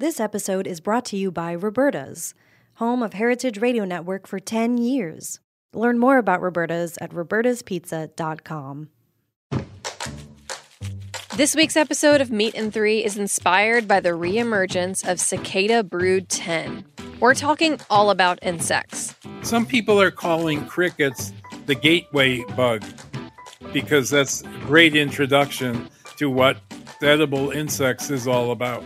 This episode is brought to you by Roberta's, home of Heritage Radio Network for 10 years. Learn more about Roberta's at robertaspizza.com. This week's episode of Meat and Three is inspired by the reemergence of Cicada Brood 10. We're talking all about insects. Some people are calling crickets the gateway bug because that's a great introduction to what edible insects is all about.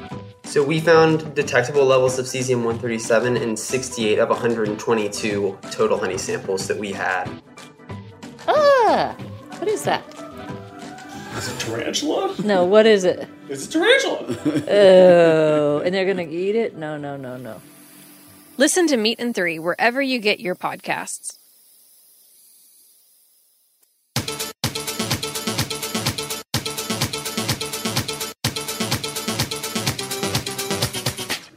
So we found detectable levels of cesium-137 in 68 of 122 total honey samples that we had. Ah, what is that? Is it tarantula? No, what is it? It's a tarantula. Oh, and they're gonna eat it? No, no, no, no. Listen to Meat and Three wherever you get your podcasts.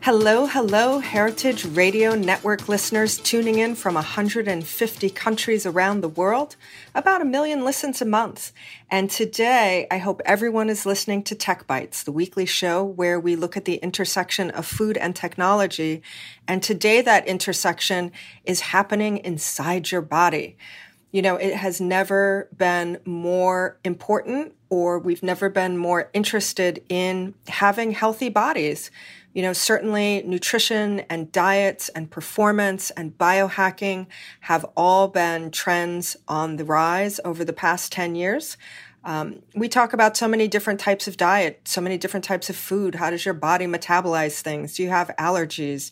Hello, hello, Heritage Radio Network listeners tuning in from 150 countries around the world, about a million listens a month. And today, I hope everyone is listening to Tech Bites, the weekly show where we look at the intersection of food and technology. And today, that intersection is happening inside your body. You know, it has never been more important or we've never been more interested in having healthy bodies. You know, certainly nutrition and diets and performance and biohacking have all been trends on the rise over the past 10 years. Um, we talk about so many different types of diet, so many different types of food. How does your body metabolize things? Do you have allergies?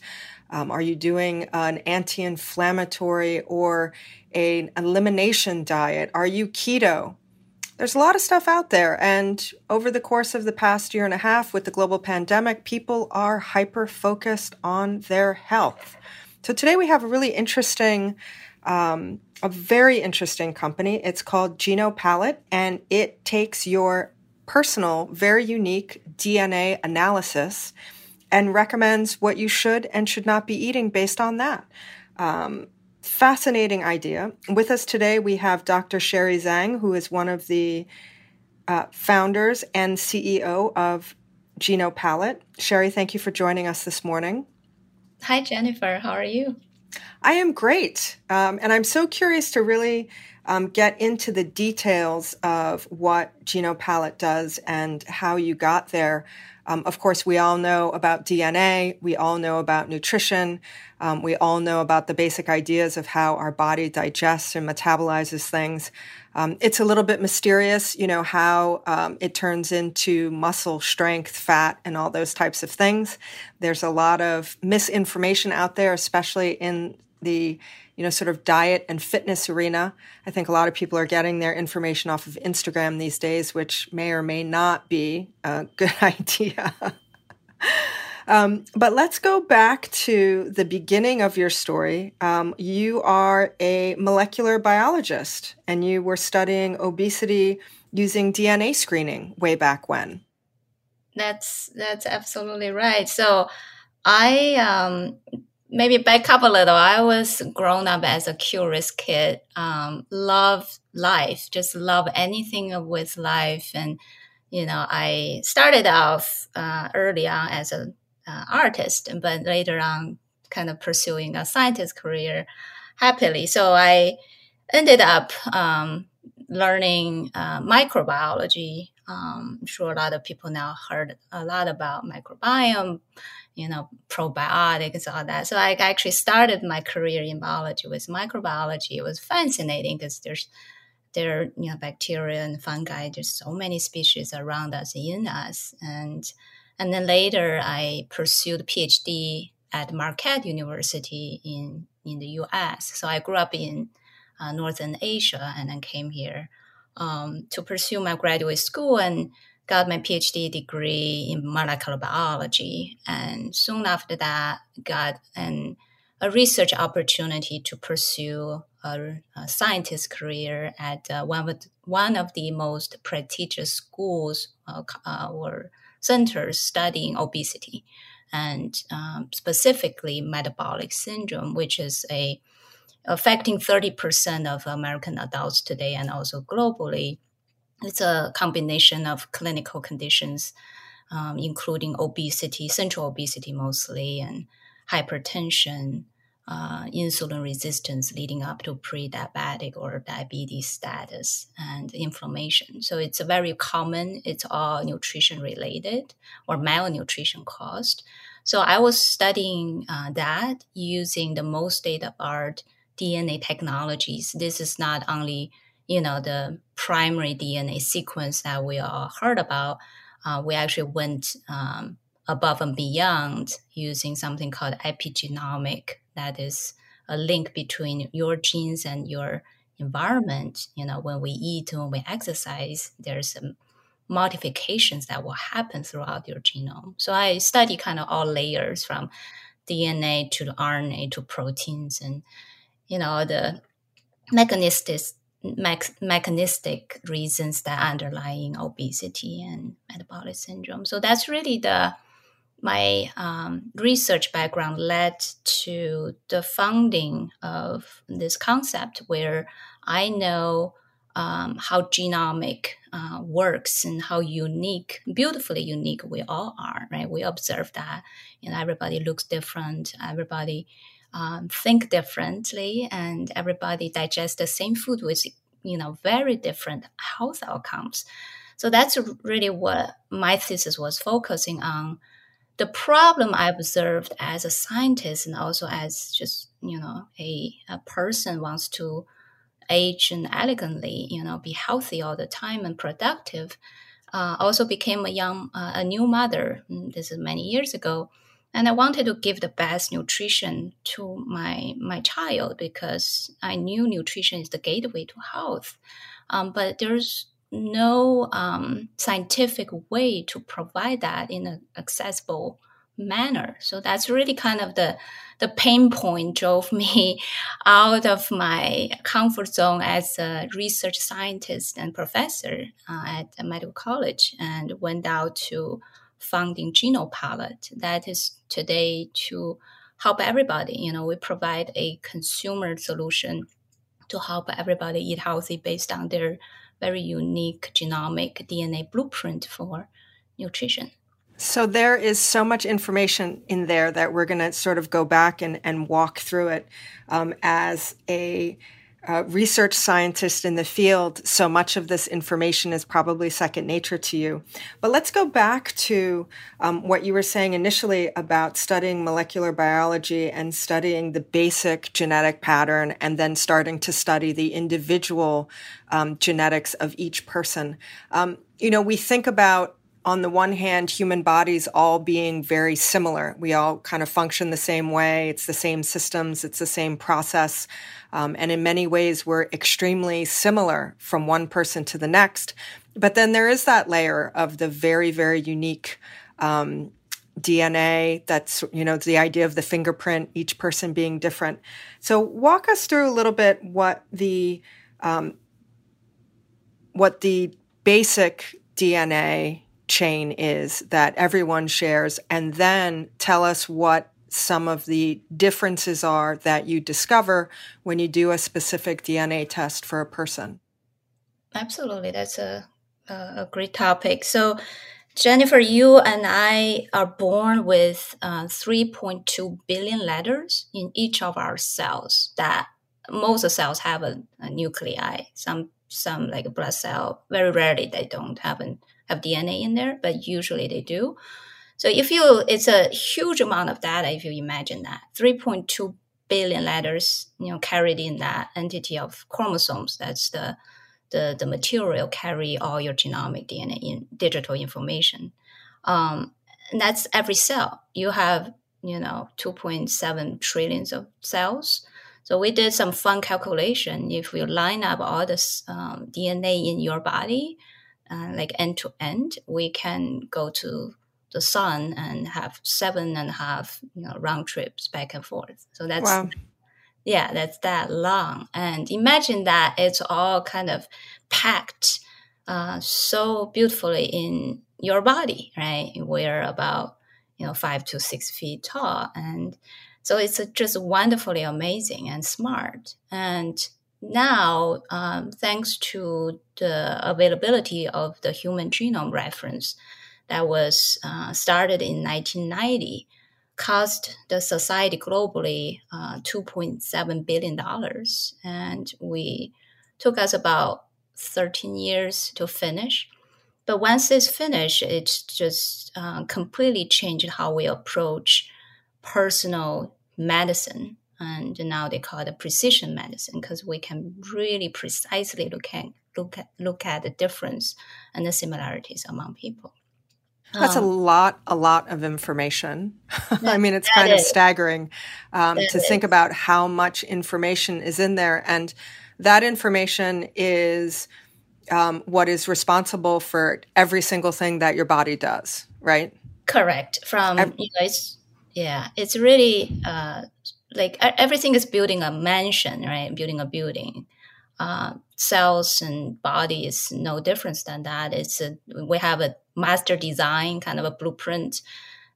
Um, are you doing an anti inflammatory or an elimination diet? Are you keto? There's a lot of stuff out there. And over the course of the past year and a half with the global pandemic, people are hyper focused on their health. So today we have a really interesting, um, a very interesting company. It's called GenoPalate, and it takes your personal, very unique DNA analysis and recommends what you should and should not be eating based on that. Um, fascinating idea. With us today, we have Dr. Sherry Zhang, who is one of the uh, founders and CEO of GenoPalate. Sherry, thank you for joining us this morning. Hi, Jennifer. How are you? I am great. Um, and I'm so curious to really um, get into the details of what GenoPalate does and how you got there. Um, of course, we all know about DNA. We all know about nutrition. Um, we all know about the basic ideas of how our body digests and metabolizes things. Um, it's a little bit mysterious, you know, how um, it turns into muscle strength, fat, and all those types of things. There's a lot of misinformation out there, especially in the you know, sort of diet and fitness arena. I think a lot of people are getting their information off of Instagram these days, which may or may not be a good idea. um, but let's go back to the beginning of your story. Um, you are a molecular biologist and you were studying obesity using DNA screening way back when. That's that's absolutely right. So I um, maybe back up a little. I was grown up as a curious kid, um, love life, just love anything with life. And, you know, I started off uh, early on as an uh, artist, but later on kind of pursuing a scientist career happily. So I ended up um, learning uh, microbiology. Um, I'm sure a lot of people now heard a lot about microbiome you know, probiotics, all that. So I actually started my career in biology with microbiology. It was fascinating because there's there are you know bacteria and fungi. There's so many species around us in us, and and then later I pursued PhD at Marquette University in in the U.S. So I grew up in uh, Northern Asia and then came here um, to pursue my graduate school and got my PhD degree in molecular biology, and soon after that, got an a research opportunity to pursue a, a scientist career at uh, one of the, one of the most prestigious schools uh, uh, or centers studying obesity, and um, specifically metabolic syndrome, which is a affecting 30% of American adults today and also globally it's a combination of clinical conditions um, including obesity, central obesity mostly, and hypertension, uh, insulin resistance leading up to pre-diabetic or diabetes status and inflammation. So it's a very common. It's all nutrition related or malnutrition caused. So I was studying uh, that using the most state of art DNA technologies. This is not only you know the primary DNA sequence that we all heard about. Uh, we actually went um, above and beyond using something called epigenomic that is a link between your genes and your environment you know when we eat when we exercise there's some modifications that will happen throughout your genome so i study kind of all layers from dna to rna to proteins and you know the mechanistic mechanistic reasons that underlying obesity and metabolic syndrome so that's really the my um, research background led to the founding of this concept where I know um, how genomic uh, works and how unique, beautifully unique we all are, right? We observe that, you know, everybody looks different, everybody um, think differently, and everybody digest the same food with, you know, very different health outcomes. So that's really what my thesis was focusing on the problem I observed as a scientist and also as just you know a, a person wants to age and elegantly, you know, be healthy all the time and productive. Uh, also became a young, uh, a new mother. Mm, this is many years ago, and I wanted to give the best nutrition to my my child because I knew nutrition is the gateway to health. Um, but there's no um, scientific way to provide that in an accessible manner. So that's really kind of the the pain point drove me out of my comfort zone as a research scientist and professor uh, at a medical college and went out to founding GenoPalate. That is today to help everybody. You know, we provide a consumer solution to help everybody eat healthy based on their very unique genomic DNA blueprint for nutrition. So there is so much information in there that we're going to sort of go back and, and walk through it. Um, as a uh, research scientist in the field, so much of this information is probably second nature to you. But let's go back to um, what you were saying initially about studying molecular biology and studying the basic genetic pattern and then starting to study the individual um, genetics of each person. Um, you know, we think about on the one hand, human bodies all being very similar. We all kind of function the same way. It's the same systems. It's the same process. Um, and in many ways, we're extremely similar from one person to the next. But then there is that layer of the very, very unique um, DNA. That's, you know, the idea of the fingerprint, each person being different. So walk us through a little bit what the, um, what the basic DNA chain is that everyone shares, and then tell us what some of the differences are that you discover when you do a specific DNA test for a person. Absolutely, that's a a great topic. So, Jennifer, you and I are born with uh, 3.2 billion letters in each of our cells. That most cells have a, a nuclei. Some some like a blood cell, very rarely they don't have an have DNA in there, but usually they do. So if you, it's a huge amount of data if you imagine that 3.2 billion letters, you know, carried in that entity of chromosomes. That's the the, the material carry all your genomic DNA in digital information. Um, and that's every cell. You have, you know, 2.7 trillions of cells. So we did some fun calculation. If you line up all this um, DNA in your body, uh, like end to end, we can go to the sun and have seven and a half you know round trips back and forth. So that's wow. yeah, that's that long. And imagine that it's all kind of packed uh, so beautifully in your body, right? We're about you know five to six feet tall, and so it's just wonderfully amazing and smart. And now, um, thanks to the availability of the human genome reference, that was uh, started in 1990 cost the society globally uh, 2.7 billion dollars. And we took us about 13 years to finish. But once it's finished it just uh, completely changed how we approach personal medicine and now they call it precision medicine because we can really precisely look at look at look at the difference and the similarities among people that's um, a lot, a lot of information. I mean, it's kind of staggering um, to is. think about how much information is in there. And that information is um, what is responsible for every single thing that your body does, right? Correct. From, you know, it's, yeah, it's really uh, like everything is building a mansion, right? Building a building. Uh, cells and body is no difference than that. It's a, we have a master design kind of a blueprint.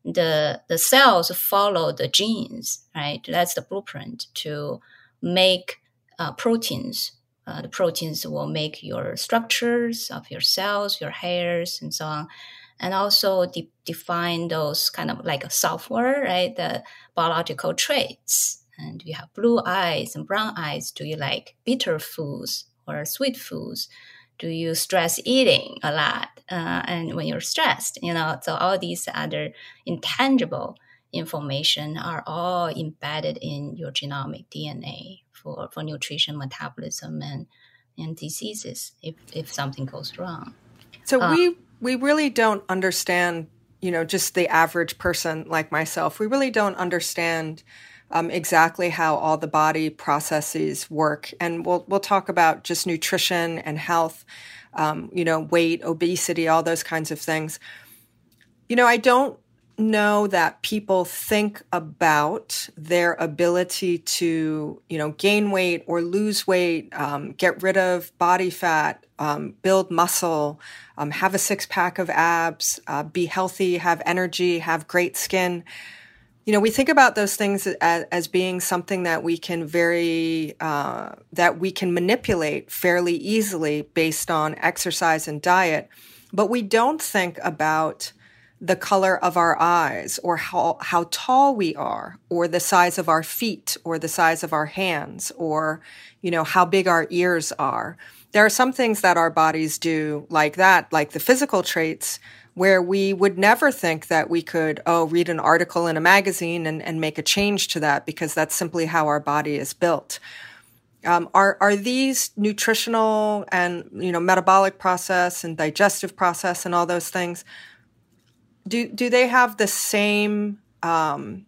The the cells follow the genes, right? That's the blueprint to make uh, proteins. Uh, the proteins will make your structures of your cells, your hairs, and so on, and also de- define those kind of like a software, right? The biological traits. And you have blue eyes and brown eyes. Do you like bitter foods or sweet foods? do you stress eating a lot uh, and when you're stressed you know so all these other intangible information are all embedded in your genomic dna for, for nutrition metabolism and and diseases if, if something goes wrong so uh, we we really don't understand you know just the average person like myself we really don't understand um, exactly how all the body processes work. And we'll, we'll talk about just nutrition and health, um, you know, weight, obesity, all those kinds of things. You know, I don't know that people think about their ability to, you know, gain weight or lose weight, um, get rid of body fat, um, build muscle, um, have a six pack of abs, uh, be healthy, have energy, have great skin you know, we think about those things as, as being something that we can very, uh, that we can manipulate fairly easily based on exercise and diet. But we don't think about the color of our eyes or how, how tall we are or the size of our feet or the size of our hands or, you know, how big our ears are. There are some things that our bodies do like that, like the physical traits where we would never think that we could, oh, read an article in a magazine and, and make a change to that because that's simply how our body is built. Um, are are these nutritional and you know metabolic process and digestive process and all those things? Do do they have the same um,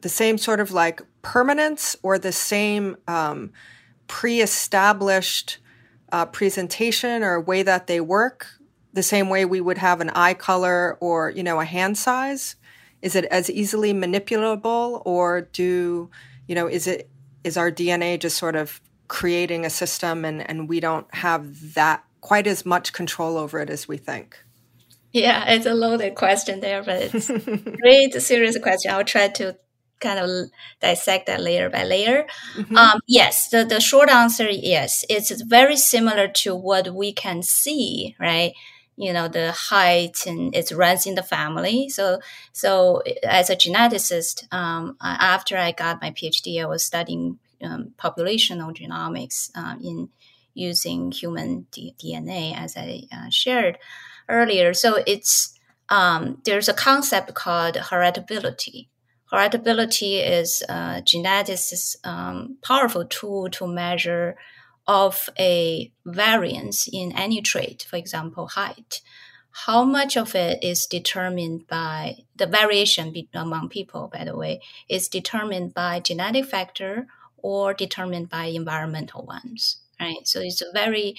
the same sort of like permanence or the same um, pre-established uh, presentation or way that they work? The same way we would have an eye color or you know a hand size? Is it as easily manipulable or do you know is it is our dna just sort of creating a system and and we don't have that quite as much control over it as we think yeah it's a loaded question there but it's a great serious question i'll try to kind of dissect that layer by layer. Mm-hmm. Um, yes, the, the short answer, yes, it's very similar to what we can see, right? you know the height and it runs in the family so so as a geneticist um, after i got my phd i was studying um, populational genomics uh, in using human D- dna as i uh, shared earlier. So it's um, there's a concept called heritability. Heritability is uh, genetics' um, powerful tool to measure of a variance in any trait, for example, height, how much of it is determined by the variation be, among people, by the way, is determined by genetic factor or determined by environmental ones, right? So it's a very,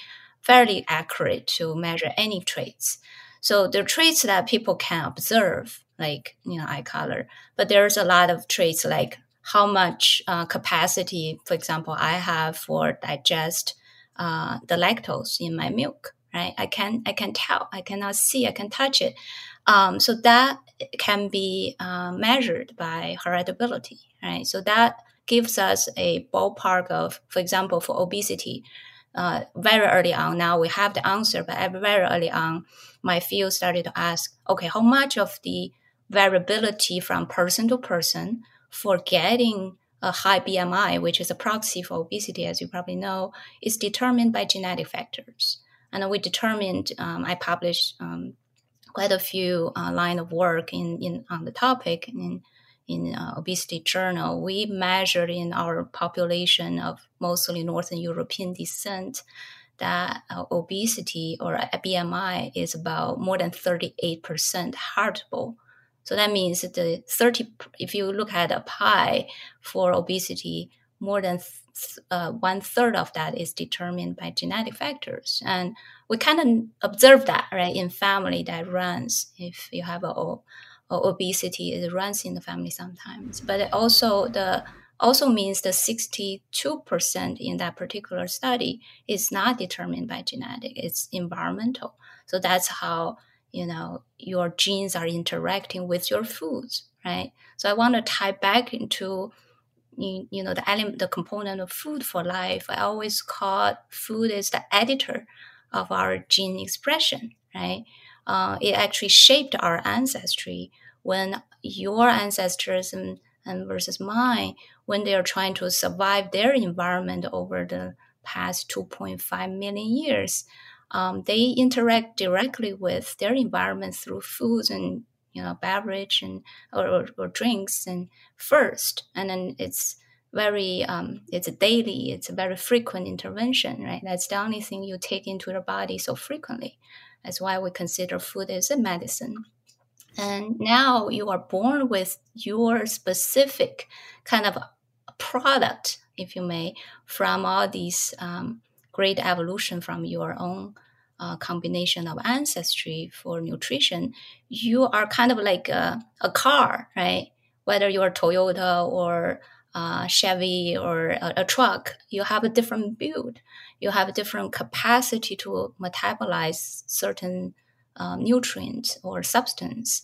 fairly accurate to measure any traits. So the traits that people can observe, like, you know, eye color, but there's a lot of traits like how much uh, capacity, for example, I have for digest uh, the lactose in my milk. Right, I can I can tell, I cannot see, I can touch it. Um, so that can be uh, measured by heritability. Right, so that gives us a ballpark of, for example, for obesity. Uh, very early on. Now we have the answer, but very early on, my field started to ask, okay, how much of the variability from person to person for getting a high BMI, which is a proxy for obesity, as you probably know, is determined by genetic factors. And we determined, um, I published um, quite a few uh, line of work in, in on the topic in uh, obesity journal. We measured in our population of mostly Northern European descent that uh, obesity or BMI is about more than 38% heritable so that means the 30, if you look at a pie for obesity, more than uh, one third of that is determined by genetic factors. And we kind of observe that, right, in family that runs. If you have a obesity, it runs in the family sometimes. But it also the also means the 62% in that particular study is not determined by genetic, it's environmental. So that's how you know your genes are interacting with your foods right so i want to tie back into you, you know the element the component of food for life i always call food is the editor of our gene expression right uh, it actually shaped our ancestry. When your ancestors and, and versus mine when they are trying to survive their environment over the past 2.5 million years um, they interact directly with their environment through foods and you know beverage and or, or, or drinks and first. And then it's very um, it's a daily it's a very frequent intervention right? That's the only thing you take into your body so frequently that's why we consider food as a medicine and now you are born with your specific kind of product if you may from all these um, great evolution from your own uh, combination of ancestry for nutrition, you are kind of like a, a car, right? Whether you're Toyota or uh, Chevy or a, a, truck, you have a different build. You have a different capacity to metabolize certain nutrients or substance.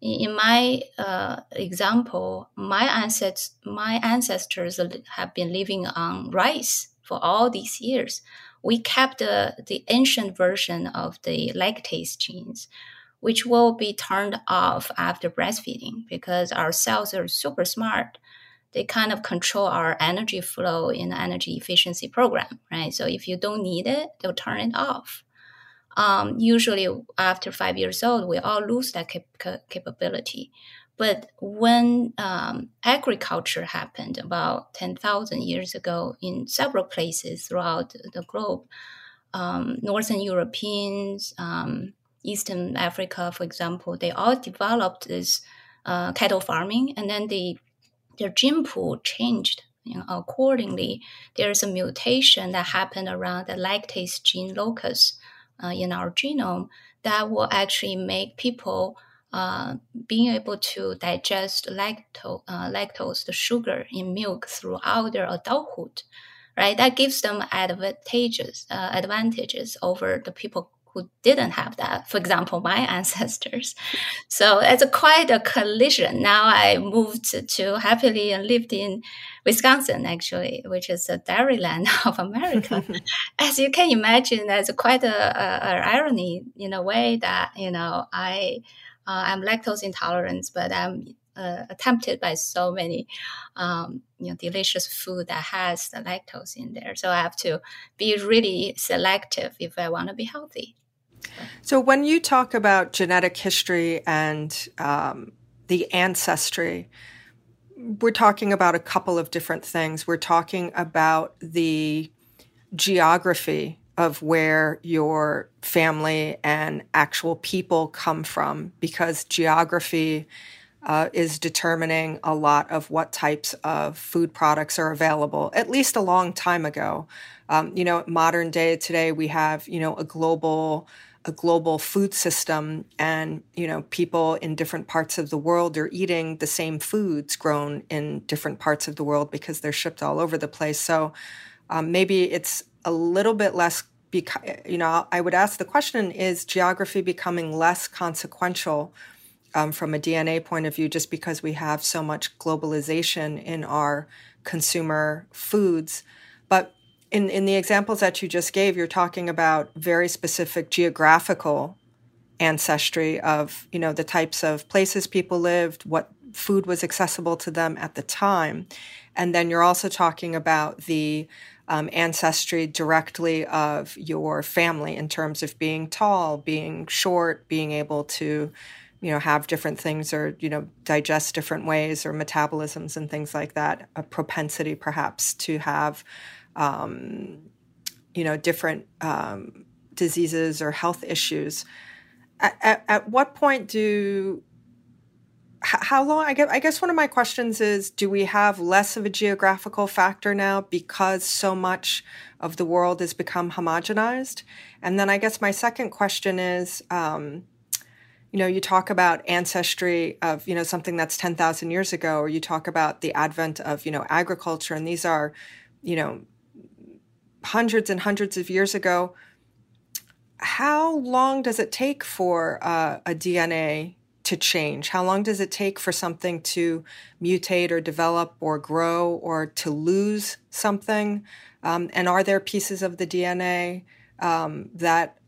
In, in my uh, example, my ancestors, my ancestors have been living on rice for all these years, we kept the, the ancient version of the lactase genes, which will be turned off after breastfeeding because our cells are super smart. They kind of control our energy flow in the energy efficiency program, right? So if you don't need it, they'll turn it off. Um, usually, after five years old, we all lose that cap- capability. But when um, agriculture happened about 10,000 years ago in several places throughout the globe, um, Northern Europeans, um, Eastern Africa, for example, they all developed this uh, cattle farming, and then they, their gene pool changed you know, accordingly. There's a mutation that happened around the lactase gene locus uh, in our genome that will actually make people uh, being able to digest lactose, uh, lactose, the sugar in milk throughout their adulthood, right? That gives them advantages, uh, advantages over the people who didn't have that. For example, my ancestors. So it's a quite a collision. Now I moved to happily and lived in Wisconsin, actually, which is a dairy land of America. As you can imagine, there's quite a, a, a irony in a way that you know I uh, I'm lactose intolerant, but I'm uh, by so many, um, you know, delicious food that has the lactose in there. So I have to be really selective if I want to be healthy. So when you talk about genetic history and um, the ancestry, we're talking about a couple of different things. We're talking about the geography of where your family and actual people come from because geography uh, is determining a lot of what types of food products are available, at least a long time ago. Um, you know, modern day today, we have, you know, a global a global food system and you know people in different parts of the world are eating the same foods grown in different parts of the world because they're shipped all over the place so um, maybe it's a little bit less beca- you know i would ask the question is geography becoming less consequential um, from a dna point of view just because we have so much globalization in our consumer foods. But in in the examples that you just gave, you're talking about very specific geographical ancestry of you know the types of places people lived, what food was accessible to them at the time, and then you're also talking about the um, ancestry directly of your family in terms of being tall, being short, being able to you know have different things or you know digest different ways or metabolisms and things like that a propensity perhaps to have um, you know different um, diseases or health issues. At, at, at what point do how long I guess, I guess one of my questions is do we have less of a geographical factor now because so much of the world has become homogenized? And then i guess my second question is um, you know you talk about ancestry of you know something that's 10,000 years ago or you talk about the advent of you know agriculture and these are you know hundreds and hundreds of years ago how long does it take for uh, a DNA to change? How long does it take for something to mutate or develop or grow or to lose something? Um, and are there pieces of the DNA um, that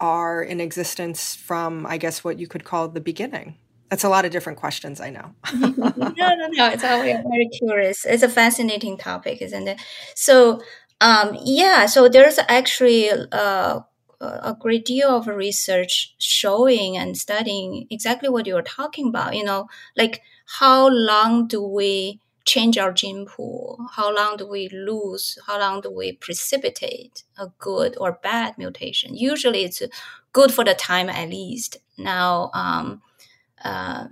are in existence from, I guess, what you could call the beginning? That's a lot of different questions, I know. no, no, no. It's always very curious. It's a fascinating topic, isn't it? So, um, yeah, so there's actually uh, a great deal of research showing and studying exactly what you're talking about. You know, like how long do we change our gene pool? How long do we lose? How long do we precipitate a good or bad mutation? Usually it's good for the time at least. Now, um, uh,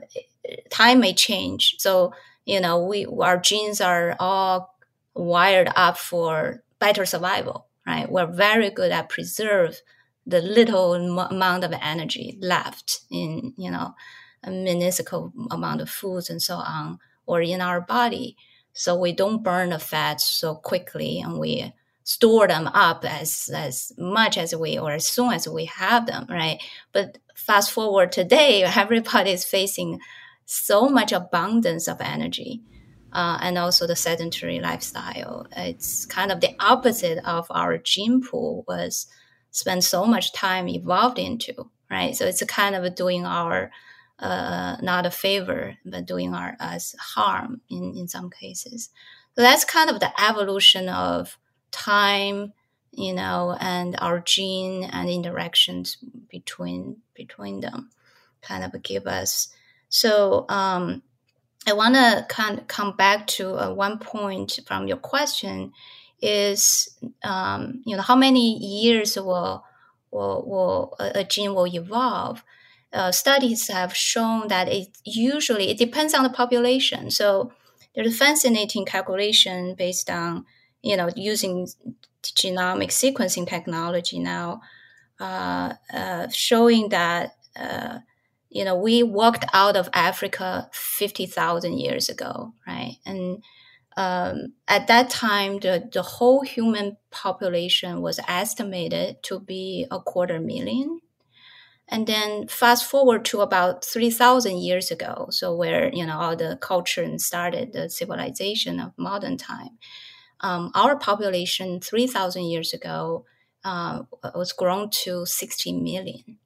time may change. So, you know, we, our genes are all wired up for better survival, right? We're very good at preserve the little amount of energy left in, you know, a minuscule amount of foods and so on or in our body. So we don't burn the fats so quickly and we store them up as as much as we or as soon as we have them, right? But fast forward today, everybody is facing so much abundance of energy. Uh, and also the sedentary lifestyle. It's kind of the opposite of our gene pool was spend so much time evolved into, right? So it's kind of doing our uh, not a favor, but doing our us harm in, in some cases. So that's kind of the evolution of time, you know, and our gene and interactions between between them, kind of give us. So um, I want to kind of come back to uh, one point from your question is um, you know how many years will will, will a, a gene will evolve uh, studies have shown that it usually it depends on the population. So there's a fascinating calculation based on you know using genomic sequencing technology now, uh, uh, showing that uh, you know we walked out of Africa fifty thousand years ago, right? And um, at that time, the, the whole human population was estimated to be a quarter million. And then fast forward to about 3,000 years ago, so where, you know, all the culture started, the civilization of modern time. Um, our population 3,000 years ago uh, was grown to 60 million.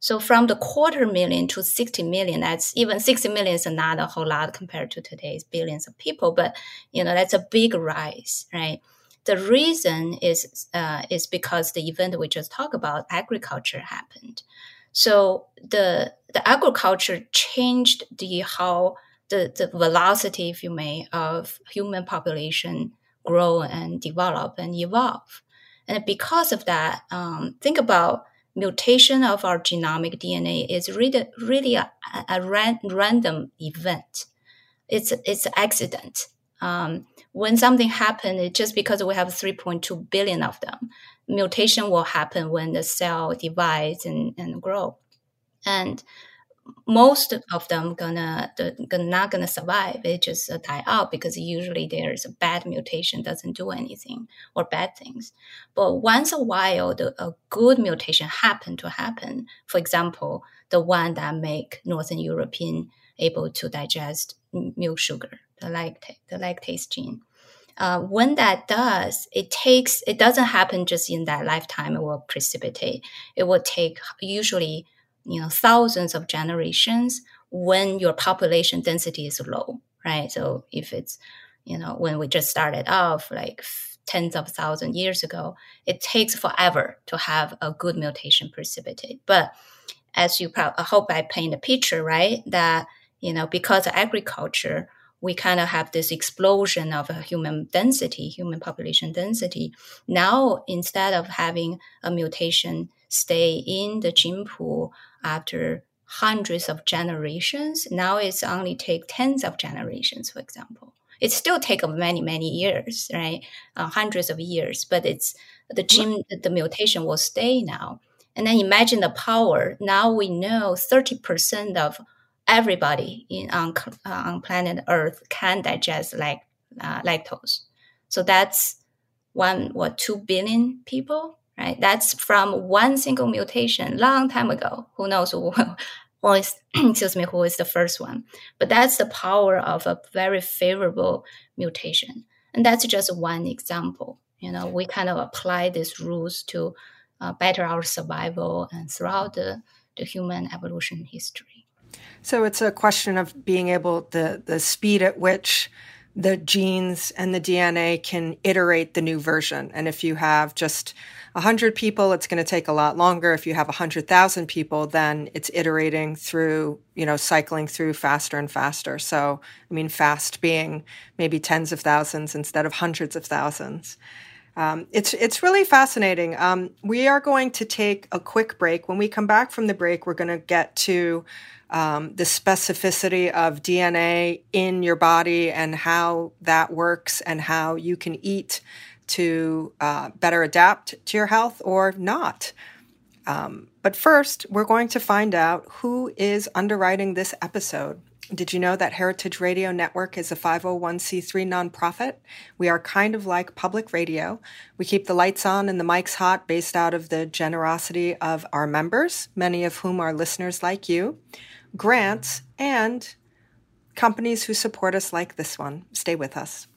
So from the quarter million to 60 million, that's even 60 million is not a whole lot compared to today's billions of people, but you know, that's a big rise, right? The reason is uh, is because the event we just talked about, agriculture happened. So the the agriculture changed the how the, the velocity, if you may, of human population grow and develop and evolve. And because of that, um, think about mutation of our genomic DNA is really, really a, a ran, random event. It's it's accident. Um, when something happens, it's just because we have 3.2 billion of them. Mutation will happen when the cell divides and, and grow. And most of them gonna the, not gonna survive. It just uh, die out because usually there's a bad mutation doesn't do anything or bad things. But once a while, the, a good mutation happen to happen. For example, the one that make Northern European able to digest milk sugar, the lactate, the lactase gene. Uh, when that does, it takes, it doesn't happen just in that lifetime, it will precipitate. It will take usually, you know, thousands of generations when your population density is low, right? So if it's, you know, when we just started off, like tens of thousand years ago, it takes forever to have a good mutation precipitate. But as you probably, I hope I paint a picture, right? That, you know, because of agriculture, we kind of have this explosion of a human density, human population density. Now, instead of having a mutation stay in the gene pool after hundreds of generations, now it's only take tens of generations, for example. It still take many, many years, right? Uh, hundreds of years, but it's the gene, the mutation will stay now. And then imagine the power. Now we know 30% of everybody in on, uh, on planet Earth can digest like uh, lactose. So that's one what two billion people, right? That's from one single mutation long time ago. Who knows who, who is excuse me who is the first one? But that's the power of a very favorable mutation, and that's just one example. You know, we kind of apply these rules to uh, better our survival and throughout the, the human evolution history. So it's a question of being able the the speed at which the genes and the DNA can iterate the new version. And if you have just 100 people, it's going to take a lot longer. If you have 100,000 people, then it's iterating through, you know, cycling through faster and faster. So, I mean, fast being maybe tens of thousands instead of hundreds of thousands. Um, it's it's really fascinating. Um, we are going to take a quick break. When we come back from the break, we're going to get to um, the specificity of DNA in your body and how that works and how you can eat to uh, better adapt to your health or not. Um, but first, we're going to find out who is underwriting this episode. Did you know that Heritage Radio Network is a 501c3 nonprofit? We are kind of like public radio. We keep the lights on and the mics hot based out of the generosity of our members, many of whom are listeners like you grants, and companies who support us like this one. Stay with us.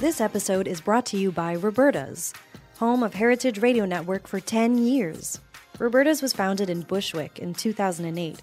This episode is brought to you by Roberta's, home of Heritage Radio Network for 10 years. Roberta's was founded in Bushwick in 2008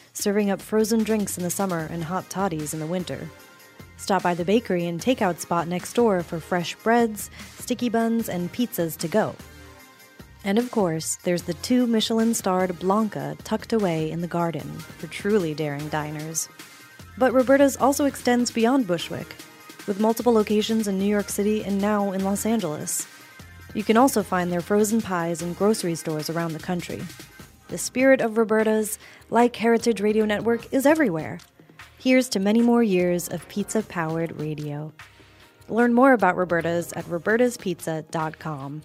serving up frozen drinks in the summer and hot toddies in the winter. Stop by the bakery and takeout spot next door for fresh breads, sticky buns, and pizzas to go. And of course, there's the two Michelin starred Blanca tucked away in the garden for truly daring diners. But Roberta's also extends beyond Bushwick, with multiple locations in New York City and now in Los Angeles. You can also find their frozen pies in grocery stores around the country. The spirit of Roberta's, like Heritage Radio Network, is everywhere. Here's to many more years of pizza powered radio. Learn more about Roberta's at robertaspizza.com.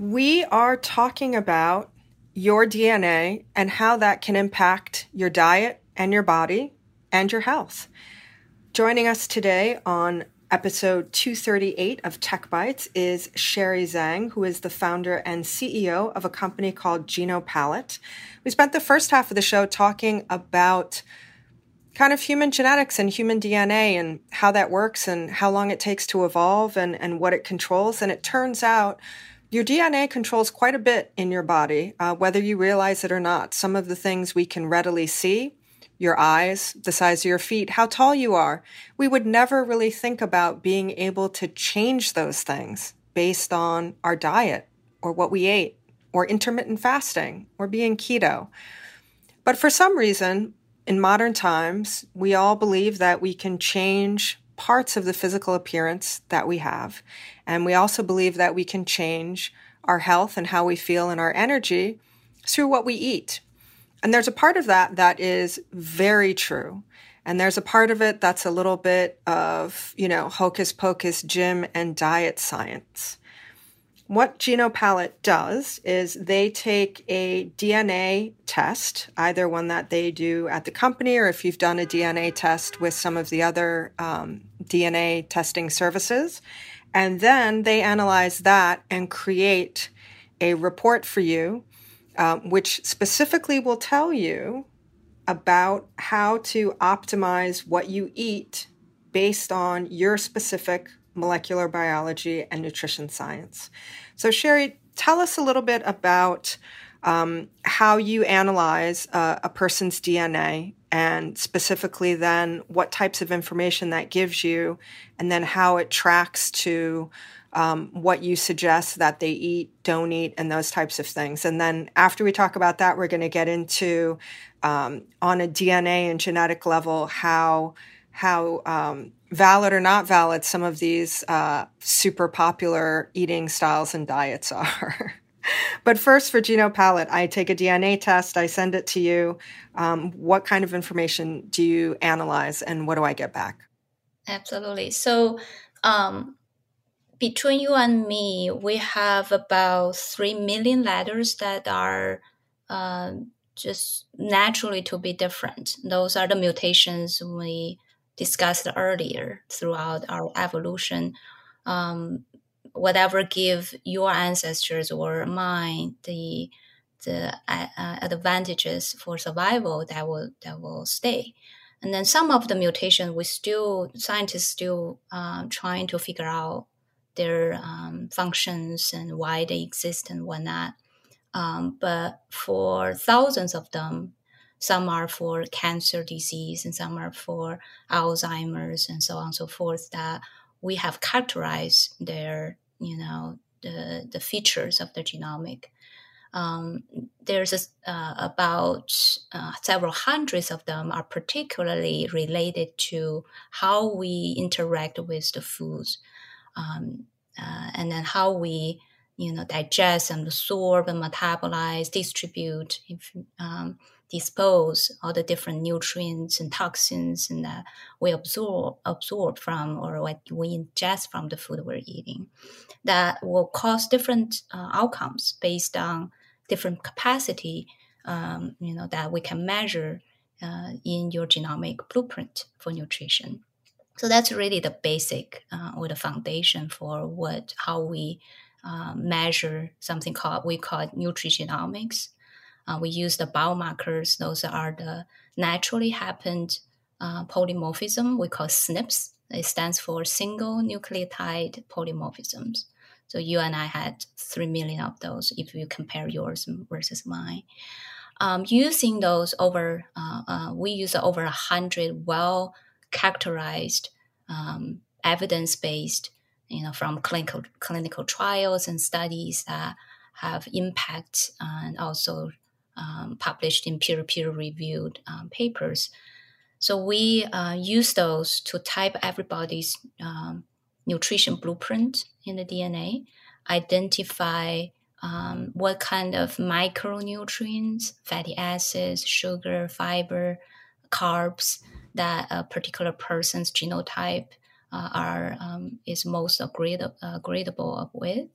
We are talking about your DNA and how that can impact your diet and your body and your health. Joining us today on Episode 238 of Tech Bites is Sherry Zhang, who is the founder and CEO of a company called GenoPalate. We spent the first half of the show talking about kind of human genetics and human DNA and how that works and how long it takes to evolve and, and what it controls. And it turns out your DNA controls quite a bit in your body, uh, whether you realize it or not. Some of the things we can readily see your eyes, the size of your feet, how tall you are. We would never really think about being able to change those things based on our diet or what we ate or intermittent fasting or being keto. But for some reason, in modern times, we all believe that we can change parts of the physical appearance that we have. And we also believe that we can change our health and how we feel and our energy through what we eat. And there's a part of that that is very true. And there's a part of it that's a little bit of, you know, hocus pocus, gym and diet science. What GenoPalate does is they take a DNA test, either one that they do at the company or if you've done a DNA test with some of the other um, DNA testing services, and then they analyze that and create a report for you, um, which specifically will tell you about how to optimize what you eat based on your specific molecular biology and nutrition science. So, Sherry, tell us a little bit about um, how you analyze uh, a person's DNA and specifically then what types of information that gives you, and then how it tracks to um, what you suggest that they eat, don't eat, and those types of things. And then after we talk about that, we're going to get into um, on a DNA and genetic level how how um, valid or not valid some of these uh, super popular eating styles and diets are. but first, for GenoPalate, I take a DNA test, I send it to you. Um, what kind of information do you analyze, and what do I get back? Absolutely. So, um, between you and me, we have about 3 million letters that are uh, just naturally to be different. Those are the mutations we discussed earlier throughout our evolution. Um, whatever give your ancestors or mine the the uh, uh, advantages for survival that will that will stay. And then some of the mutations we still scientists still uh, trying to figure out their um, functions and why they exist and whatnot. Um, but for thousands of them, some are for cancer disease and some are for Alzheimer's and so on and so forth that we have characterized their, you know, the, the features of the genomic. Um, there's a, uh, about uh, several hundreds of them are particularly related to how we interact with the foods um, uh, and then how we you know digest and absorb and metabolize distribute um, dispose all the different nutrients and toxins and that we absorb absorb from or what we ingest from the food we're eating. That will cause different uh, outcomes based on different capacity um, you know that we can measure uh, in your genomic blueprint for nutrition so that's really the basic uh, or the foundation for what how we uh, measure something called we call nutrigenomics uh, we use the biomarkers. Those are the naturally happened uh, polymorphism. We call SNPs. It stands for single nucleotide polymorphisms. So you and I had three million of those. If you compare yours versus mine, um, using those over, uh, uh we use over a hundred well characterized, um, evidence based, you know, from clinical clinical trials and studies that have impact and also um, published in peer-to-peer reviewed um, papers. So we uh, use those to type everybody's um, nutrition blueprint in the DNA, identify um, what kind of micronutrients, fatty acids, sugar, fiber, carbs that a particular person's genotype uh, are um, is most agreeable, agreeable with,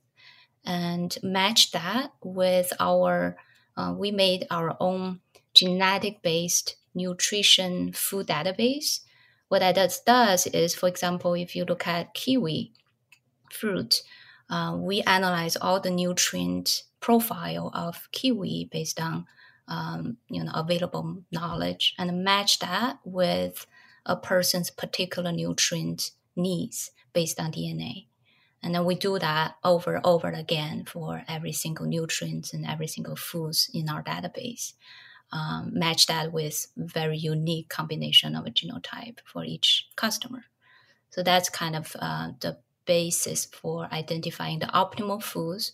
and match that with our uh, we made our own genetic based nutrition food database. What that does, does is, for example, if you look at kiwi fruit, uh, we analyze all the nutrient profile of kiwi based on um, you know available knowledge and match that with a person's particular nutrient needs based on DNA. And then we do that over and over again for every single nutrient and every single foods in our database. Um, match that with very unique combination of a genotype for each customer. So that's kind of uh, the basis for identifying the optimal foods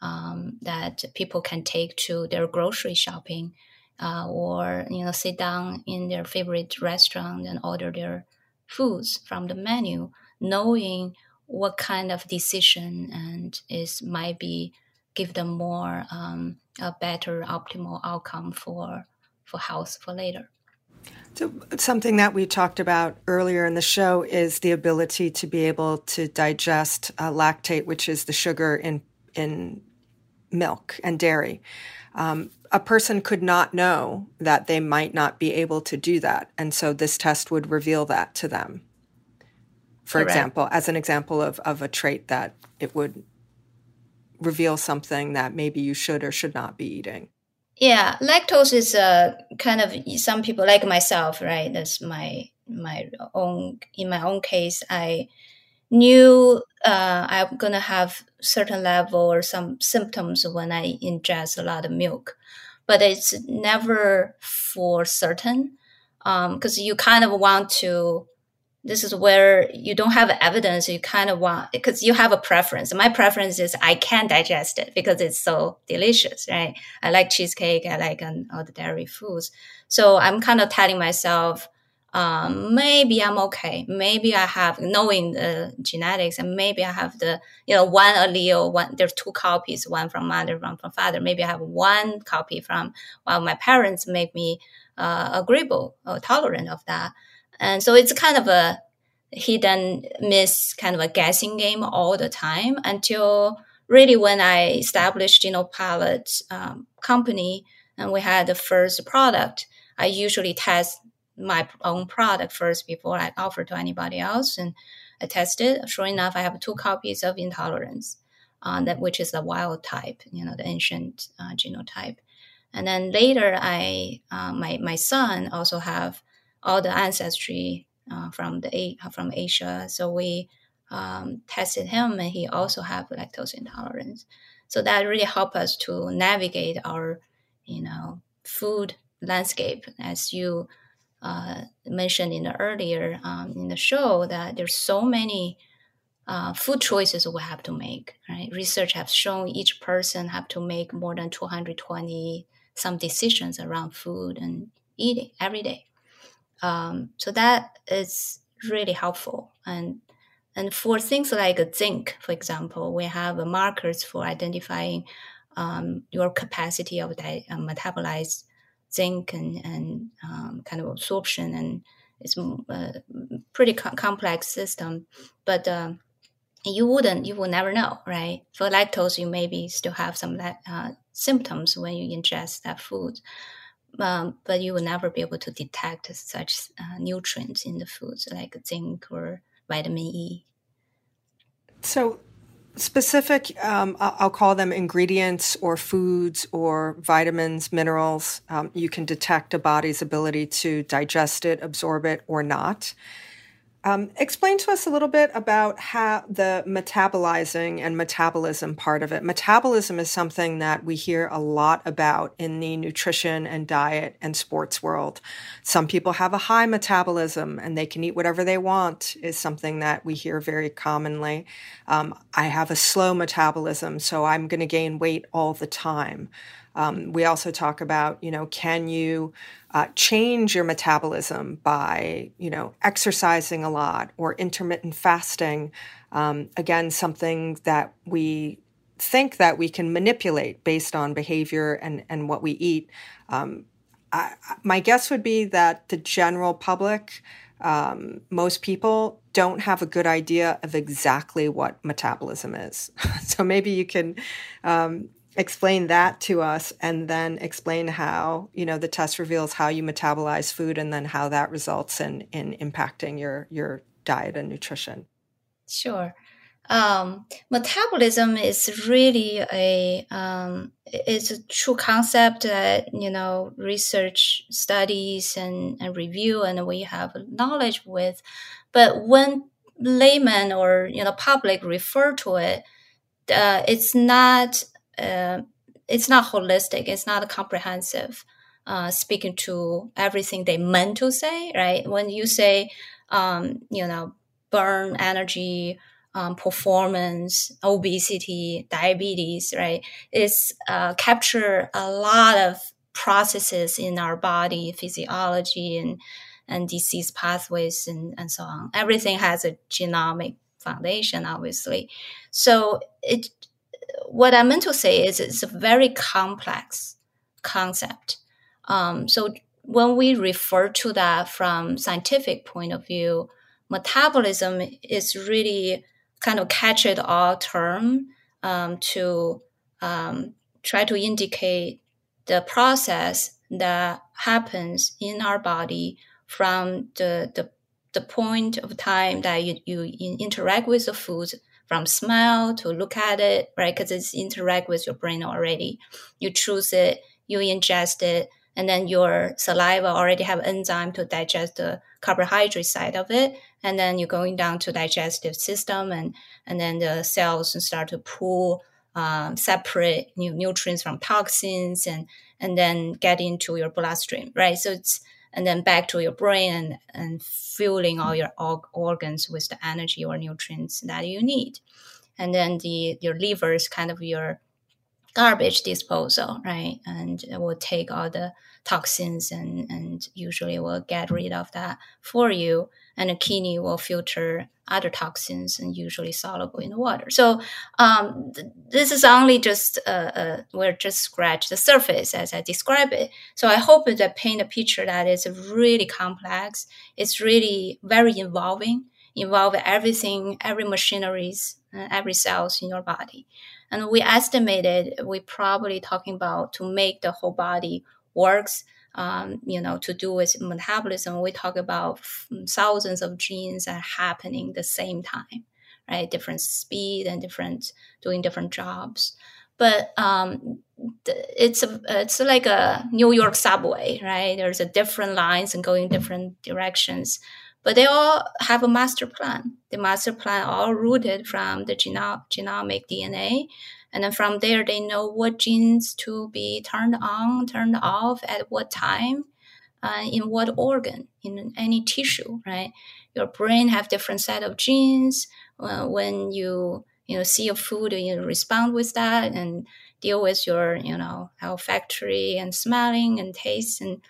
um, that people can take to their grocery shopping uh, or you know sit down in their favorite restaurant and order their foods from the menu, knowing what kind of decision and is might be give them more um, a better optimal outcome for for health for later. So something that we talked about earlier in the show is the ability to be able to digest uh, lactate, which is the sugar in in milk and dairy. Um, a person could not know that they might not be able to do that, and so this test would reveal that to them. For Correct. example, as an example of of a trait that it would reveal something that maybe you should or should not be eating. Yeah, lactose is a kind of some people like myself, right? That's my my own in my own case. I knew uh, I'm gonna have certain level or some symptoms when I ingest a lot of milk, but it's never for certain because um, you kind of want to this is where you don't have evidence. You kind of want because you have a preference. My preference is I can digest it because it's so delicious, right? I like cheesecake. I like um, all the dairy foods. So I'm kind of telling myself, um, maybe I'm okay. Maybe I have knowing the genetics, and maybe I have the you know one allele. One there's two copies, one from mother, one from father. Maybe I have one copy from well, my parents make me uh, agreeable or tolerant of that. And so it's kind of a hidden miss, kind of a guessing game all the time until really when I established GenoPalate um, company and we had the first product, I usually test my own product first before I offer to anybody else. And I tested. Sure enough, I have two copies of intolerance, uh, that which is the wild type, you know, the ancient uh, genotype. And then later, I uh, my my son also have all the ancestry uh, from the from Asia. So we um, tested him, and he also have lactose intolerance. So that really helped us to navigate our, you know, food landscape. As you uh, mentioned in the earlier um, in the show, that there's so many uh, food choices we have to make. Right, research has shown each person have to make more than 220 some decisions around food and eating every day. Um, so that is really helpful. And and for things like zinc, for example, we have markers for identifying um, your capacity of di- uh, metabolize zinc and, and um, kind of absorption. And it's a uh, pretty co- complex system, but um, you wouldn't, you will never know, right? For lactose, you maybe still have some uh, symptoms when you ingest that food um, but you will never be able to detect such uh, nutrients in the foods like zinc or vitamin E. So, specific, um, I'll call them ingredients or foods or vitamins, minerals, um, you can detect a body's ability to digest it, absorb it, or not. Um, explain to us a little bit about how the metabolizing and metabolism part of it. Metabolism is something that we hear a lot about in the nutrition and diet and sports world. Some people have a high metabolism and they can eat whatever they want, is something that we hear very commonly. Um, I have a slow metabolism, so I'm going to gain weight all the time. Um, we also talk about, you know, can you uh, change your metabolism by, you know, exercising a lot or intermittent fasting? Um, again, something that we think that we can manipulate based on behavior and, and what we eat. Um, I, my guess would be that the general public, um, most people don't have a good idea of exactly what metabolism is. so maybe you can um, explain that to us and then explain how you know the test reveals how you metabolize food and then how that results in in impacting your your diet and nutrition. Sure. Um, metabolism is really a um, it's a true concept that you know research studies and, and review and we have knowledge with. But when laymen or you know public refer to it uh, it's not uh, it's not holistic. It's not comprehensive. Uh, speaking to everything they meant to say, right? When you say, um, you know, burn energy, um, performance, obesity, diabetes, right? It's uh, capture a lot of processes in our body, physiology, and and disease pathways, and and so on. Everything has a genomic foundation, obviously. So it what I meant to say is it's a very complex concept. Um, so when we refer to that from scientific point of view, metabolism is really kind of catch-it-all term um, to um, try to indicate the process that happens in our body from the, the, the point of time that you, you interact with the food from smell to look at it, right? Because it's interact with your brain already. You choose it, you ingest it, and then your saliva already have enzyme to digest the carbohydrate side of it. And then you're going down to digestive system and, and then the cells start to pull um, separate new nutrients from toxins and and then get into your bloodstream, right? So it's and then back to your brain and, and fueling all your organs with the energy or nutrients that you need. And then the your liver is kind of your garbage disposal, right? And it will take all the toxins and, and usually will get rid of that for you. And a kidney will filter other toxins and usually soluble in the water. So um, th- this is only just uh, uh, we're just scratch the surface as I describe it. So I hope that paint a picture that is really complex. It's really very involving, involve everything, every machineries, uh, every cells in your body. And we estimated we probably talking about to make the whole body works um, you know, to do with metabolism, we talk about thousands of genes that are happening the same time, right? Different speed and different doing different jobs. But um, it's a, it's like a New York subway, right? There's a different lines and going different directions, but they all have a master plan. The master plan all rooted from the geno- genomic DNA and then from there, they know what genes to be turned on, turned off at what time, uh, in what organ, in any tissue, right? Your brain have different set of genes. Uh, when you you know see a food, you respond with that and deal with your you know olfactory and smelling and taste and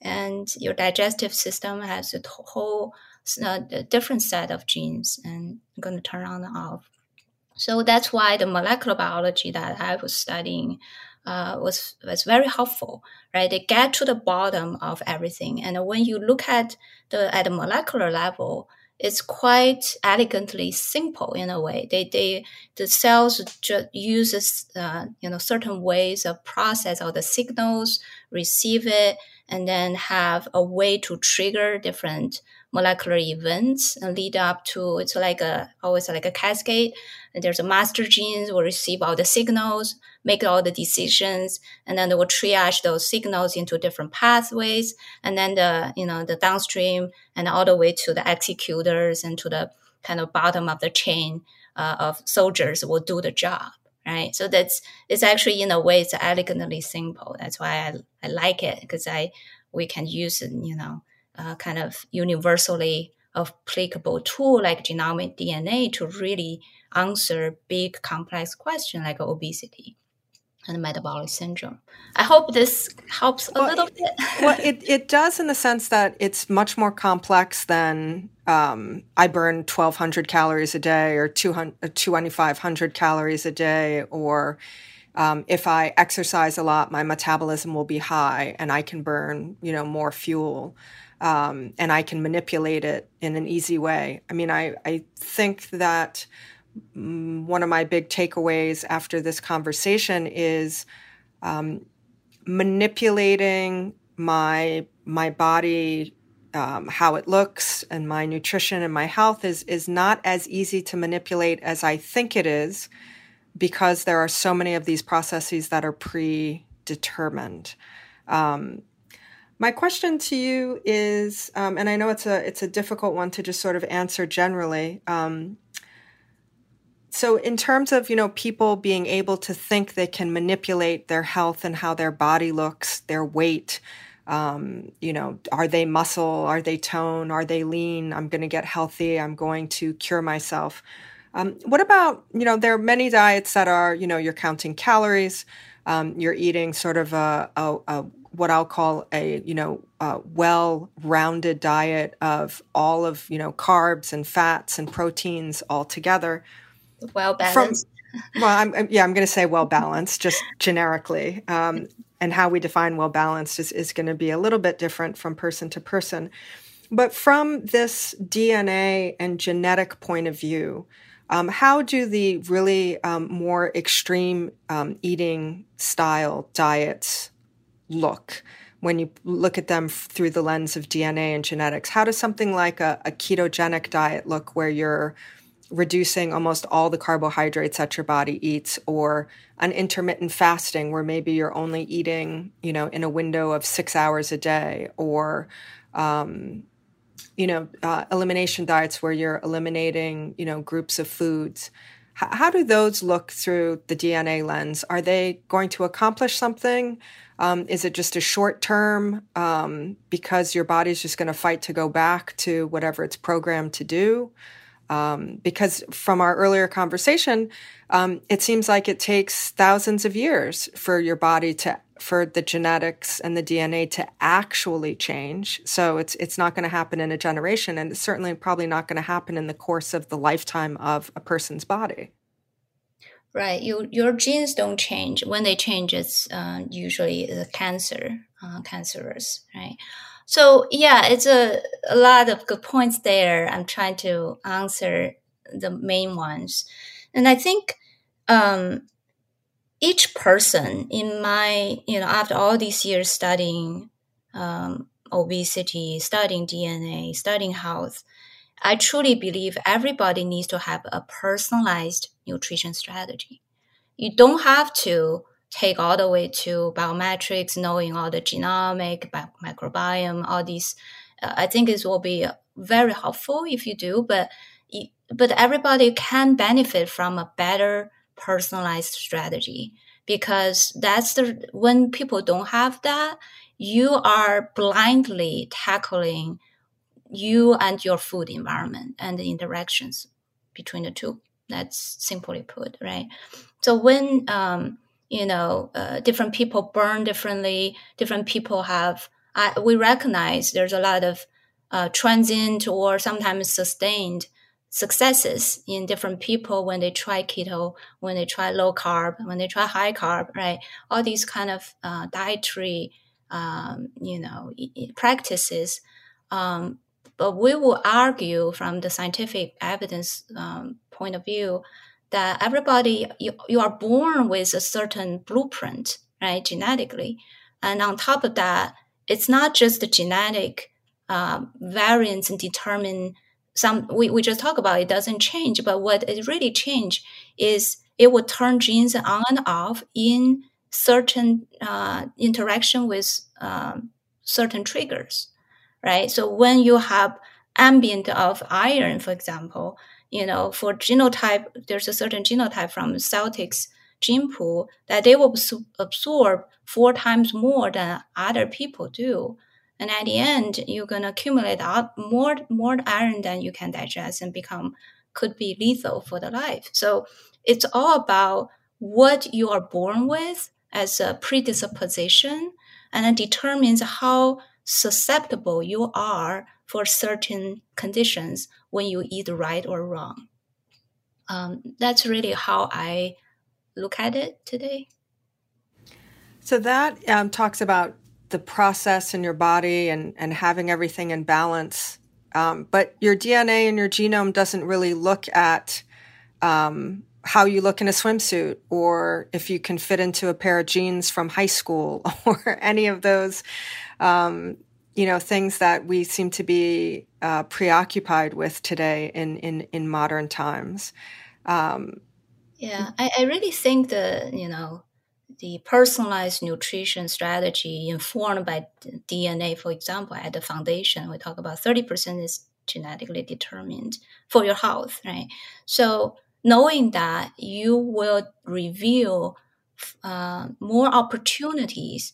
and your digestive system has a whole uh, different set of genes and going to turn on and off so that's why the molecular biology that I was studying uh, was was very helpful, right? They get to the bottom of everything, and when you look at the at the molecular level, it's quite elegantly simple in a way. They they the cells just uses uh, you know certain ways of process all the signals, receive it, and then have a way to trigger different molecular events and lead up to it's like a always like a cascade. And there's a master genes will receive all the signals make all the decisions and then they will triage those signals into different pathways. And then the you know the downstream and all the way to the executors and to the kind of bottom of the chain uh, of soldiers will do the job right? So that's it's actually in a way it's elegantly simple. That's why i, I like it because i we can use you know uh, kind of universally applicable tool like genomic DNA to really answer big complex questions like obesity and metabolic syndrome. I hope this helps a well, little bit. well, it, it does in the sense that it's much more complex than um, I burn 1,200 calories a day or 2,500 calories a day, or um, if I exercise a lot, my metabolism will be high and I can burn, you know, more fuel um, and I can manipulate it in an easy way. I mean, I, I think that one of my big takeaways after this conversation is um, manipulating my my body um, how it looks and my nutrition and my health is is not as easy to manipulate as I think it is because there are so many of these processes that are predetermined. Um, my question to you is, um, and I know it's a it's a difficult one to just sort of answer generally. Um, so, in terms of you know people being able to think they can manipulate their health and how their body looks, their weight, um, you know, are they muscle? Are they tone? Are they lean? I'm going to get healthy. I'm going to cure myself. Um, what about you know there are many diets that are you know you're counting calories, um, you're eating sort of a, a, a what I'll call a you know well-rounded diet of all of you know carbs and fats and proteins all together. Well balanced. From, well, I'm, I'm, yeah, I'm going to say well balanced, just generically. Um, and how we define well balanced is, is going to be a little bit different from person to person. But from this DNA and genetic point of view, um, how do the really um, more extreme um, eating style diets look when you look at them through the lens of DNA and genetics? How does something like a, a ketogenic diet look where you're reducing almost all the carbohydrates that your body eats or an intermittent fasting where maybe you're only eating you know in a window of six hours a day or um, you know uh, elimination diets where you're eliminating you know groups of foods. H- how do those look through the dna lens? Are they going to accomplish something? Um, is it just a short term um, because your body's just going to fight to go back to whatever it's programmed to do um, because from our earlier conversation, um, it seems like it takes thousands of years for your body to, for the genetics and the DNA to actually change. So it's it's not going to happen in a generation, and it's certainly probably not going to happen in the course of the lifetime of a person's body. Right. You, your genes don't change. When they change, it's uh, usually the cancer, uh, cancerous, right? So yeah, it's a, a lot of good points there. I'm trying to answer the main ones. And I think um, each person in my, you know, after all these years studying um, obesity, studying DNA, studying health, I truly believe everybody needs to have a personalized nutrition strategy. You don't have to take all the way to biometrics, knowing all the genomic, microbiome, all these. Uh, I think it will be very helpful if you do, but but everybody can benefit from a better personalized strategy because that's the when people don't have that, you are blindly tackling you and your food environment and the interactions between the two. That's simply put, right? So when um, you know, uh, different people burn differently. Different people have. I, we recognize there's a lot of uh, transient or sometimes sustained successes in different people when they try keto, when they try low carb, when they try high carb, right? All these kind of uh, dietary, um, you know, practices. Um, but we will argue from the scientific evidence um, point of view that everybody you, you are born with a certain blueprint right genetically. And on top of that it's not just the genetic um, variants and determine some we, we just talk about it doesn't change but what it really change is it will turn genes on and off in certain uh, interaction with um, certain triggers right? So when you have ambient of iron for example you know, for genotype, there's a certain genotype from Celtics gene pool that they will absorb four times more than other people do. And at the end, you're gonna accumulate more more iron than you can digest and become could be lethal for the life. So it's all about what you are born with as a predisposition, and it determines how susceptible you are for certain conditions when you eat right or wrong. Um, that's really how I look at it today. So that um, talks about the process in your body and, and having everything in balance. Um, but your DNA and your genome doesn't really look at um, how you look in a swimsuit or if you can fit into a pair of jeans from high school or any of those um, you know things that we seem to be uh, preoccupied with today in in in modern times. Um, yeah, I, I really think the you know the personalized nutrition strategy informed by DNA, for example, at the foundation, we talk about thirty percent is genetically determined for your health, right? So knowing that you will reveal uh, more opportunities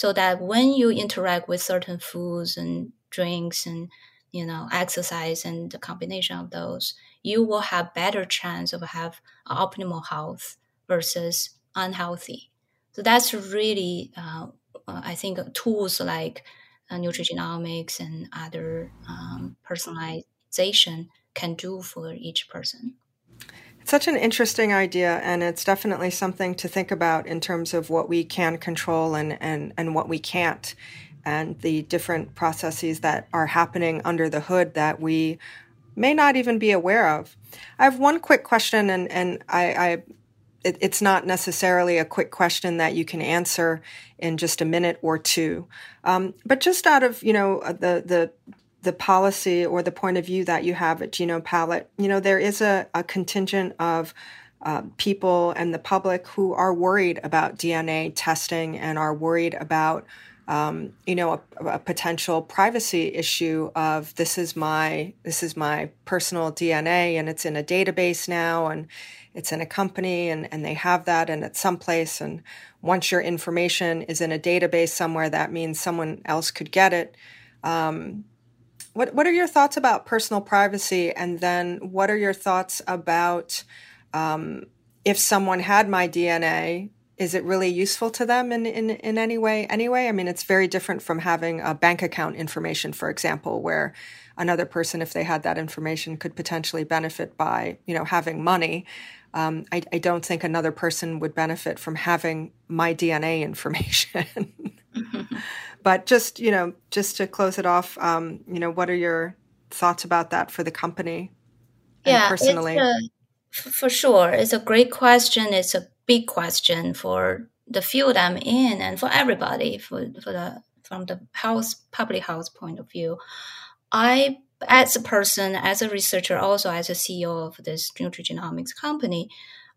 so that when you interact with certain foods and drinks and you know exercise and the combination of those you will have better chance of have optimal health versus unhealthy. So that's really uh, i think tools like uh, nutrigenomics and other um, personalization can do for each person such an interesting idea, and it's definitely something to think about in terms of what we can control and, and, and what we can't, and the different processes that are happening under the hood that we may not even be aware of. I have one quick question, and, and I, I it, it's not necessarily a quick question that you can answer in just a minute or two, um, but just out of you know the the the policy or the point of view that you have at GenoPalate, you know, there is a, a contingent of uh, people and the public who are worried about DNA testing and are worried about, um, you know, a, a, potential privacy issue of this is my this is my personal DNA and it's in a database now and it's in a company and, and they have that and it's someplace and once your information is in a database somewhere, that means someone else could get it. Um, what What are your thoughts about personal privacy? And then what are your thoughts about um, if someone had my DNA? Is it really useful to them in, in, in any way? Anyway, I mean, it's very different from having a bank account information, for example, where another person, if they had that information, could potentially benefit by you know having money. Um, I, I, don't think another person would benefit from having my DNA information. But just you know, just to close it off, um, you know, what are your thoughts about that for the company? Yeah, personally, a, for sure, it's a great question. It's a big question for the field I'm in and for everybody for for the from the health public health point of view. I as a person, as a researcher, also as a CEO of this nutrigenomics company,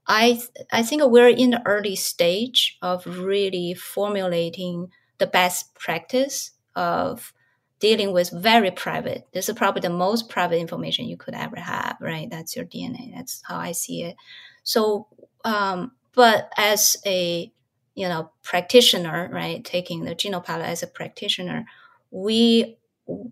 I I think we're in the early stage of really formulating the best practice of dealing with very private. This is probably the most private information you could ever have, right? That's your DNA. That's how I see it. So, um, but as a you know practitioner, right, taking the GenoPalate as a practitioner, we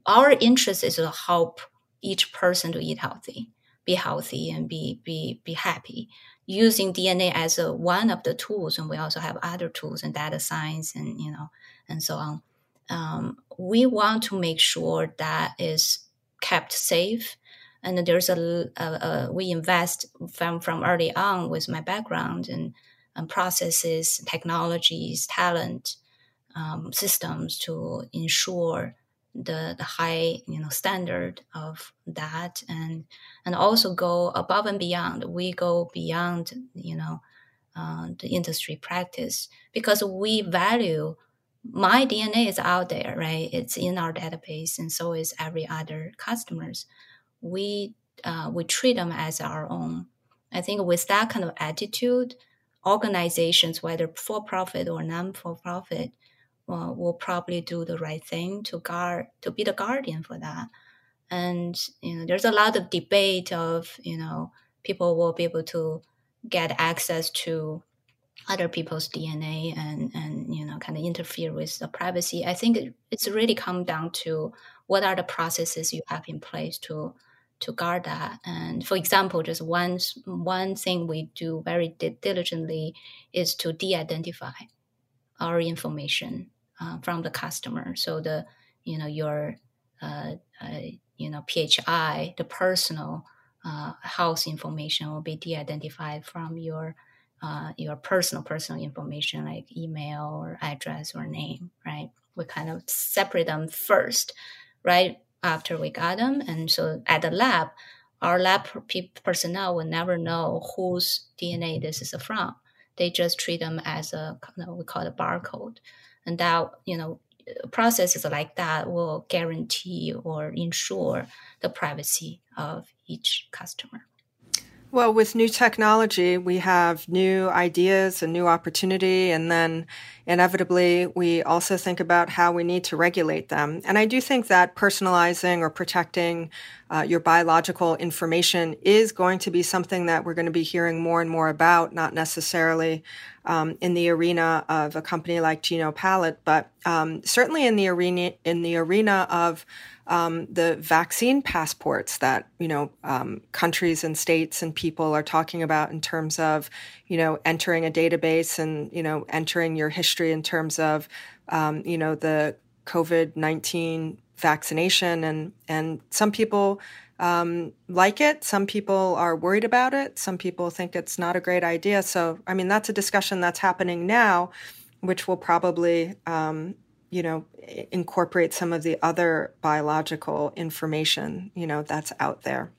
our interest is to help each person to eat healthy, be healthy, and be be be happy using DNA as a, one of the tools, and we also have other tools and data science and you know and so on. Um, we want to make sure that is kept safe, and there's a, a, a, we invest from from early on with my background and, and processes, technologies, talent, um, systems to ensure the, the high you know standard of that and and also go above and beyond. We go beyond you know uh, the industry practice because we value my dna is out there right? It's in our database and so is every other customers. We uh, we treat them as our own. I think with that kind of attitude organizations whether for profit or non for profit uh, will probably do the right thing to guard to be the guardian for that. And you know there's a lot of debate of you know people will be able to get access to other people's dna and and you know kind of interfere with the privacy. I think it, it's really come down to what are the processes you have in place to to guard that. And for example just one one thing we do very diligently is to de-identify our information uh, from the customer. So the you know your uh, uh, you know PHI, the personal uh, health information will be de-identified from your uh, your personal personal information like email or address or name. Right? We kind of separate them first, right after we got them, and so at the lab. Our lab personnel will never know whose DNA this is from. They just treat them as a we call it a barcode and that you know processes like that will guarantee or ensure the privacy of each customer. Well, with new technology, we have new ideas and new opportunity, and then inevitably we also think about how we need to regulate them. And I do think that personalizing or protecting uh, your biological information is going to be something that we're going to be hearing more and more about, not necessarily um, in the arena of a company like GenoPalate, but um, certainly in the arena in the arena of um, the vaccine passports that you know um, countries and states and people are talking about in terms of you know entering a database and you know entering your history in terms of um, you know the COVID nineteen vaccination and and some people um, like it. Some people are worried about it. Some people think it's not a great idea. So, I mean, that's a discussion that's happening now, which will probably, um, you know, incorporate some of the other biological information, you know, that's out there.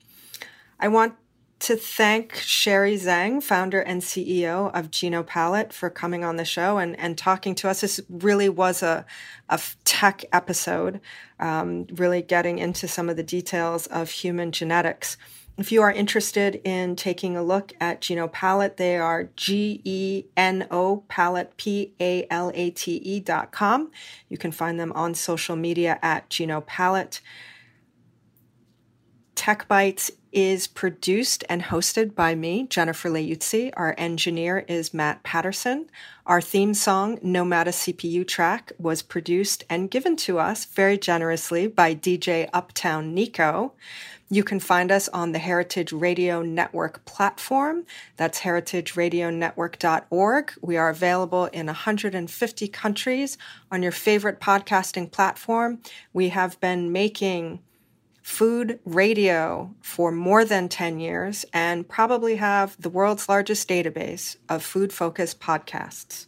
I want to thank Sherry Zhang, founder and CEO of GenoPalate, for coming on the show and, and talking to us. This really was a, a tech episode, um, really getting into some of the details of human genetics. If you are interested in taking a look at GenoPalate, they are G E N O Palate, P A L A T E dot com. You can find them on social media at GenoPalate. Tech Bites is produced and hosted by me, Jennifer Leuzzi. Our engineer is Matt Patterson. Our theme song, Nomada CPU Track, was produced and given to us very generously by DJ Uptown Nico. You can find us on the Heritage Radio Network platform. That's heritageradionetwork.org. We are available in 150 countries on your favorite podcasting platform. We have been making food radio for more than 10 years and probably have the world's largest database of food focused podcasts.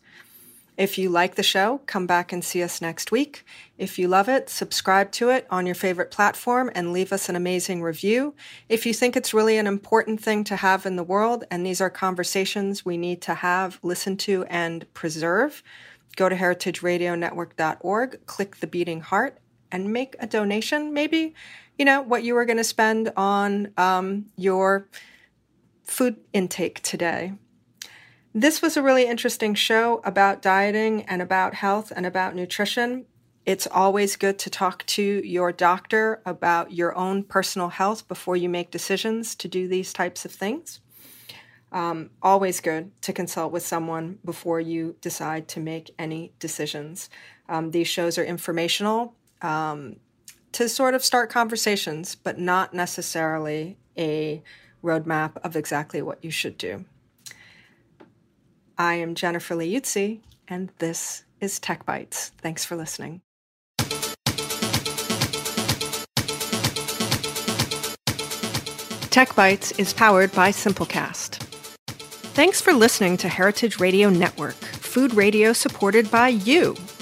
If you like the show, come back and see us next week. If you love it, subscribe to it on your favorite platform and leave us an amazing review. If you think it's really an important thing to have in the world and these are conversations we need to have, listen to, and preserve, go to heritageradionetwork.org, click the beating heart, and make a donation, maybe you know, what you were going to spend on um, your food intake today. This was a really interesting show about dieting and about health and about nutrition. It's always good to talk to your doctor about your own personal health before you make decisions to do these types of things. Um, always good to consult with someone before you decide to make any decisions. Um, these shows are informational. Um, to sort of start conversations, but not necessarily a roadmap of exactly what you should do. I am Jennifer Leuzzi, and this is Tech Bites. Thanks for listening. Tech Bites is powered by Simplecast. Thanks for listening to Heritage Radio Network, food radio supported by you.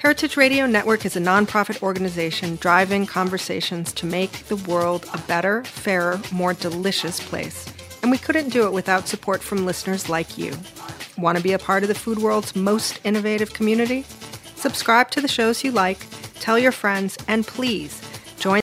Heritage Radio Network is a nonprofit organization driving conversations to make the world a better, fairer, more delicious place. And we couldn't do it without support from listeners like you. Want to be a part of the food world's most innovative community? Subscribe to the shows you like, tell your friends, and please